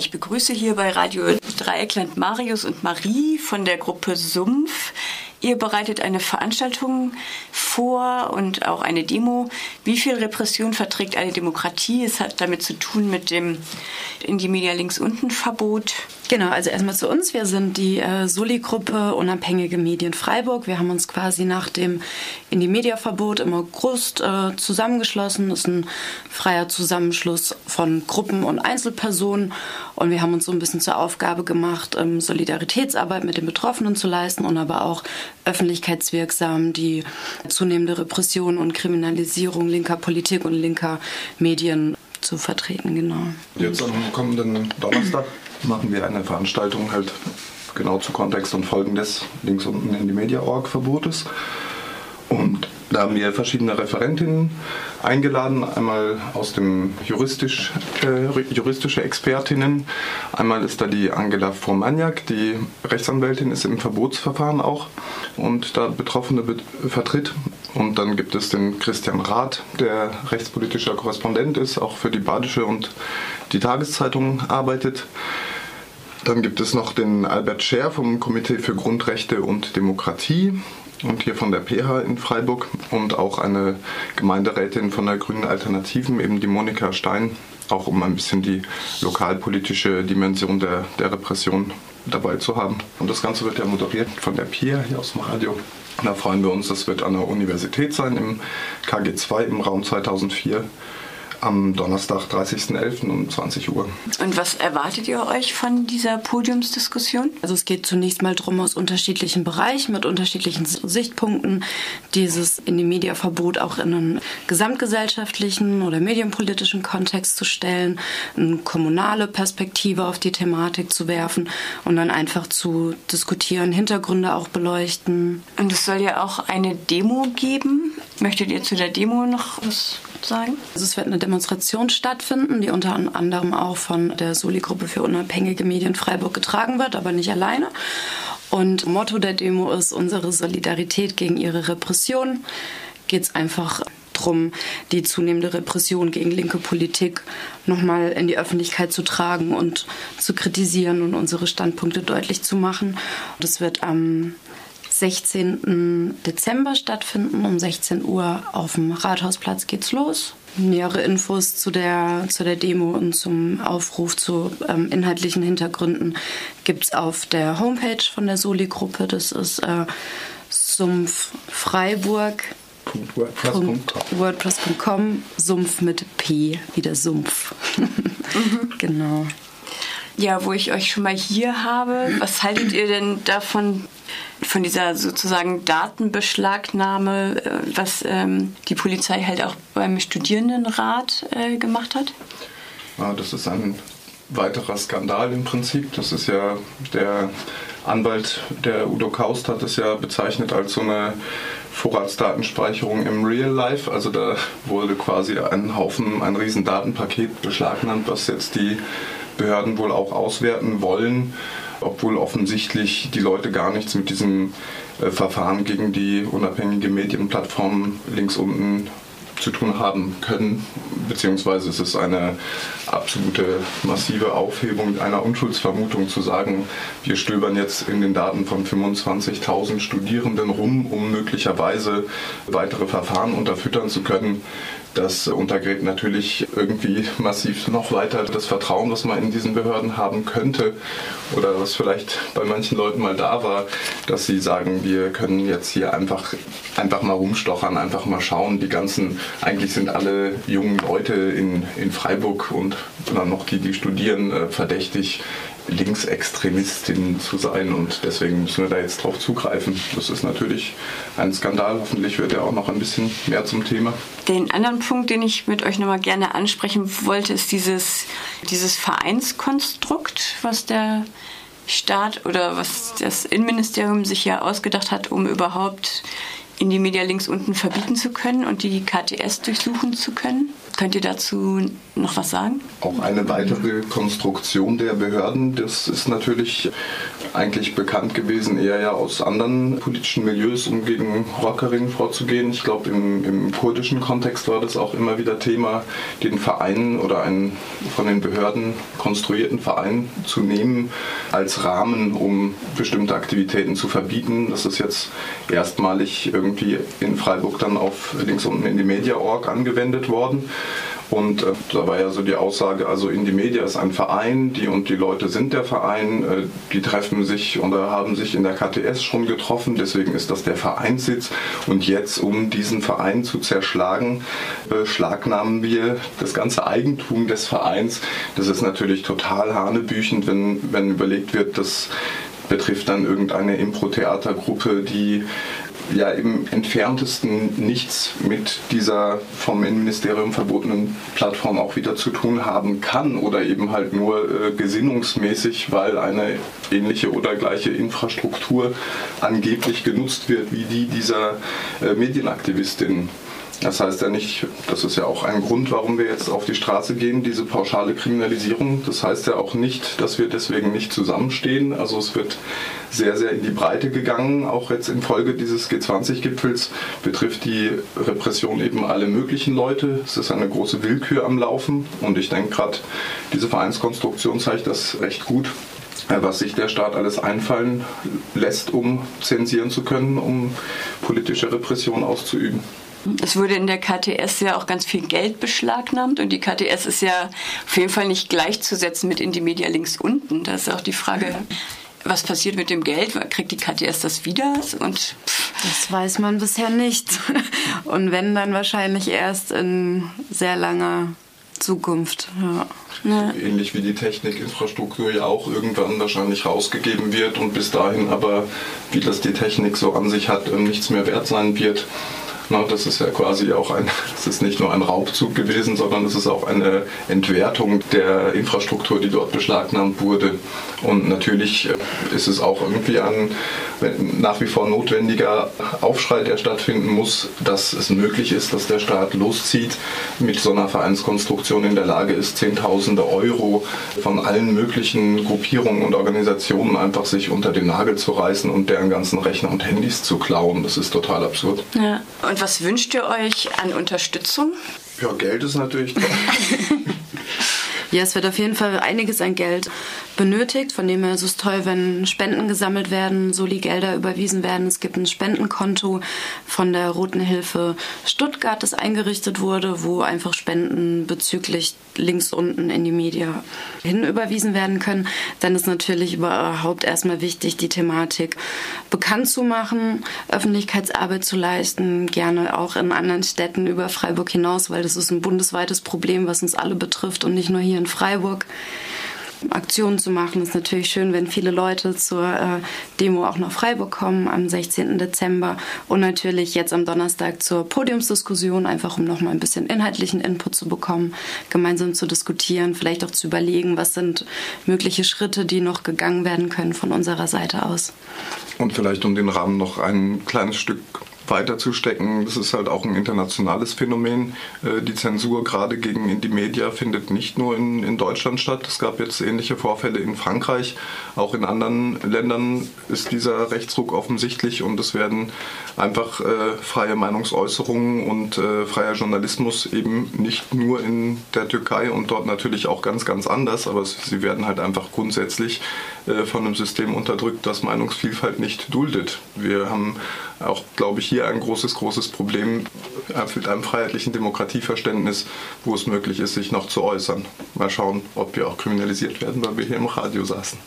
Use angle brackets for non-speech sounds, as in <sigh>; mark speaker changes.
Speaker 1: Ich begrüße hier bei Radio Dreieckland Marius und Marie von der Gruppe Sumpf. Ihr bereitet eine Veranstaltung vor und auch eine Demo. Wie viel Repression verträgt eine Demokratie? Es hat damit zu tun mit dem in die Media links unten Verbot.
Speaker 2: Genau, also erstmal zu uns. Wir sind die äh, Soli-Gruppe Unabhängige Medien Freiburg. Wir haben uns quasi nach dem in die Media Verbot im August äh, zusammengeschlossen. Das ist ein freier Zusammenschluss von Gruppen und Einzelpersonen. Und wir haben uns so ein bisschen zur Aufgabe gemacht, ähm, Solidaritätsarbeit mit den Betroffenen zu leisten und aber auch öffentlichkeitswirksam die zunehmende Repression und Kriminalisierung linker Politik und linker Medien zu vertreten, genau.
Speaker 3: Jetzt am kommenden Donnerstag machen wir eine Veranstaltung halt genau zu Kontext und Folgen des links unten in die Media-Org Verbotes. Und da haben wir verschiedene Referentinnen eingeladen, einmal aus dem juristisch, äh, juristische Expertinnen. Einmal ist da die Angela Formagnac, die Rechtsanwältin ist im Verbotsverfahren auch und da Betroffene vertritt. Und dann gibt es den Christian Rath, der rechtspolitischer Korrespondent ist, auch für die Badische und die Tageszeitung arbeitet. Dann gibt es noch den Albert Scher vom Komitee für Grundrechte und Demokratie und hier von der PH in Freiburg und auch eine Gemeinderätin von der Grünen Alternativen, eben die Monika Stein, auch um ein bisschen die lokalpolitische Dimension der, der Repression dabei zu haben. Und das Ganze wird ja moderiert von der PIA hier aus dem Radio. Da freuen wir uns, das wird an der Universität sein, im KG2 im Raum 2004 am Donnerstag, 30.11. um 20 Uhr.
Speaker 1: Und was erwartet ihr euch von dieser Podiumsdiskussion?
Speaker 2: Also es geht zunächst mal darum, aus unterschiedlichen Bereichen mit unterschiedlichen Sichtpunkten dieses in die Mediaverbot auch in einen gesamtgesellschaftlichen oder medienpolitischen Kontext zu stellen, eine kommunale Perspektive auf die Thematik zu werfen und dann einfach zu diskutieren, Hintergründe auch beleuchten.
Speaker 1: Und es soll ja auch eine Demo geben. Möchtet ihr zu der Demo noch was sagen?
Speaker 2: Also es wird eine Demonstration stattfinden, die unter anderem auch von der Soli-Gruppe für unabhängige Medien Freiburg getragen wird, aber nicht alleine. Und Motto der Demo ist unsere Solidarität gegen ihre Repression. Geht es einfach darum, die zunehmende Repression gegen linke Politik nochmal in die Öffentlichkeit zu tragen und zu kritisieren und unsere Standpunkte deutlich zu machen. Das wird am 16. Dezember stattfinden. Um 16 Uhr auf dem Rathausplatz geht's los. Nähere Infos zu der, zu der Demo und zum Aufruf zu ähm, inhaltlichen Hintergründen gibt es auf der Homepage von der Soli-Gruppe. Das ist äh, Sumpf Freiburg. WordPress.com, Sumpf mit P, wie der Sumpf. mhm. <laughs> Genau.
Speaker 1: Ja, wo ich euch schon mal hier habe, was haltet ihr denn davon, von dieser sozusagen Datenbeschlagnahme, äh, was ähm, die Polizei halt auch beim Studierendenrat äh, gemacht hat?
Speaker 3: Ja, das ist ein weiterer Skandal im Prinzip. Das ist ja der Anwalt, der Udo Kaust hat es ja bezeichnet als so eine Vorratsdatenspeicherung im Real Life. Also da wurde quasi ein Haufen, ein riesen Datenpaket beschlagnahmt, was jetzt die Behörden wohl auch auswerten wollen, obwohl offensichtlich die Leute gar nichts mit diesem äh, Verfahren gegen die unabhängige Medienplattform links unten zu tun haben können, beziehungsweise es ist eine absolute massive Aufhebung einer Unschuldsvermutung zu sagen, wir stöbern jetzt in den Daten von 25.000 Studierenden rum, um möglicherweise weitere Verfahren unterfüttern zu können. Das untergräbt natürlich irgendwie <laughs> massiv noch weiter das Vertrauen, was man in diesen Behörden haben könnte oder was vielleicht bei manchen Leuten mal da war, dass sie sagen, wir können jetzt hier einfach, einfach mal rumstochern, einfach mal schauen. Die ganzen, eigentlich sind alle jungen Leute in, in Freiburg und dann noch die, die studieren, äh, verdächtig Linksextremistin zu sein und deswegen müssen wir da jetzt drauf zugreifen. Das ist natürlich ein Skandal. Hoffentlich wird er auch noch ein bisschen mehr zum Thema.
Speaker 1: Den anderen Punkt, den ich mit euch nochmal gerne ansprechen wollte, ist dieses, dieses Vereinskonstrukt, was der Staat oder was das Innenministerium sich ja ausgedacht hat, um überhaupt in die Media links unten verbieten zu können und die KTS durchsuchen zu können. Könnt ihr dazu noch was sagen?
Speaker 3: Auch eine weitere Konstruktion der Behörden, das ist natürlich eigentlich bekannt gewesen, eher ja aus anderen politischen Milieus, um gegen Rockerinnen vorzugehen. Ich glaube, im, im kurdischen Kontext war das auch immer wieder Thema, den Verein oder einen von den Behörden konstruierten Verein zu nehmen als Rahmen, um bestimmte Aktivitäten zu verbieten. Das ist jetzt erstmalig irgendwie in Freiburg dann auf links unten in die Media.org angewendet worden. Und äh, da war ja so die Aussage, also Indie Media ist ein Verein, die und die Leute sind der Verein, äh, die treffen sich oder haben sich in der KTS schon getroffen, deswegen ist das der Vereinssitz. Und jetzt, um diesen Verein zu zerschlagen, beschlagnahmen wir das ganze Eigentum des Vereins. Das ist natürlich total hanebüchend, wenn, wenn überlegt wird, dass betrifft dann irgendeine Impro-Theatergruppe, die ja im entferntesten nichts mit dieser vom Innenministerium verbotenen Plattform auch wieder zu tun haben kann oder eben halt nur äh, gesinnungsmäßig, weil eine ähnliche oder gleiche Infrastruktur angeblich genutzt wird wie die dieser äh, Medienaktivistin. Das heißt ja nicht, das ist ja auch ein Grund, warum wir jetzt auf die Straße gehen, diese pauschale Kriminalisierung. Das heißt ja auch nicht, dass wir deswegen nicht zusammenstehen. Also es wird sehr, sehr in die Breite gegangen. Auch jetzt infolge dieses G20-Gipfels betrifft die Repression eben alle möglichen Leute. Es ist eine große Willkür am Laufen. Und ich denke gerade, diese Vereinskonstruktion zeigt das recht gut was sich der Staat alles einfallen lässt, um zensieren zu können, um politische Repression auszuüben.
Speaker 1: Es wurde in der KTS ja auch ganz viel Geld beschlagnahmt und die KTS ist ja auf jeden Fall nicht gleichzusetzen mit Indie-Media links unten. Da ist auch die Frage, was passiert mit dem Geld? Kriegt die KTS das wieder? Und
Speaker 2: das weiß man bisher nicht. Und wenn, dann wahrscheinlich erst in sehr langer Zukunft. Ja.
Speaker 3: Ja. Ähnlich wie die Technikinfrastruktur ja auch irgendwann wahrscheinlich rausgegeben wird und bis dahin aber, wie das die Technik so an sich hat, nichts mehr wert sein wird. Na, das ist ja quasi auch ein, es ist nicht nur ein Raubzug gewesen, sondern es ist auch eine Entwertung der Infrastruktur, die dort beschlagnahmt wurde. Und natürlich äh, ist es auch irgendwie ein nach wie vor notwendiger Aufschrei, der stattfinden muss, dass es möglich ist, dass der Staat loszieht, mit so einer Vereinskonstruktion in der Lage ist, Zehntausende Euro von allen möglichen Gruppierungen und Organisationen einfach sich unter den Nagel zu reißen und deren ganzen Rechner und Handys zu klauen. Das ist total absurd.
Speaker 1: Ja. Und was wünscht ihr euch an Unterstützung?
Speaker 3: Ja, Geld ist natürlich <laughs>
Speaker 2: ja, es wird auf jeden Fall einiges an Geld benötigt. Von dem her ist es toll, wenn Spenden gesammelt werden, Soli-Gelder überwiesen werden. Es gibt ein Spendenkonto von der Roten Hilfe Stuttgart, das eingerichtet wurde, wo einfach Spenden bezüglich links unten in die Media hin überwiesen werden können. Dann ist natürlich überhaupt erstmal wichtig, die Thematik bekannt zu machen, Öffentlichkeitsarbeit zu leisten, gerne auch in anderen Städten über Freiburg hinaus, weil das ist ein bundesweites Problem, was uns alle betrifft und nicht nur hier in Freiburg. Aktionen zu machen. Es ist natürlich schön, wenn viele Leute zur äh, Demo auch nach Freiburg kommen am 16. Dezember und natürlich jetzt am Donnerstag zur Podiumsdiskussion, einfach um nochmal ein bisschen inhaltlichen Input zu bekommen, gemeinsam zu diskutieren, vielleicht auch zu überlegen, was sind mögliche Schritte, die noch gegangen werden können von unserer Seite aus.
Speaker 3: Und vielleicht um den Rahmen noch ein kleines Stück weiterzustecken. Das ist halt auch ein internationales Phänomen. Äh, die Zensur gerade gegen Indie Media findet nicht nur in, in Deutschland statt. Es gab jetzt ähnliche Vorfälle in Frankreich. Auch in anderen Ländern ist dieser Rechtsruck offensichtlich und es werden einfach äh, freie Meinungsäußerungen und äh, freier Journalismus eben nicht nur in der Türkei und dort natürlich auch ganz, ganz anders, aber sie werden halt einfach grundsätzlich von einem System unterdrückt, das Meinungsvielfalt nicht duldet. Wir haben auch, glaube ich, hier ein großes, großes Problem mit einem freiheitlichen Demokratieverständnis, wo es möglich ist, sich noch zu äußern. Mal schauen, ob wir auch kriminalisiert werden, weil wir hier im Radio saßen.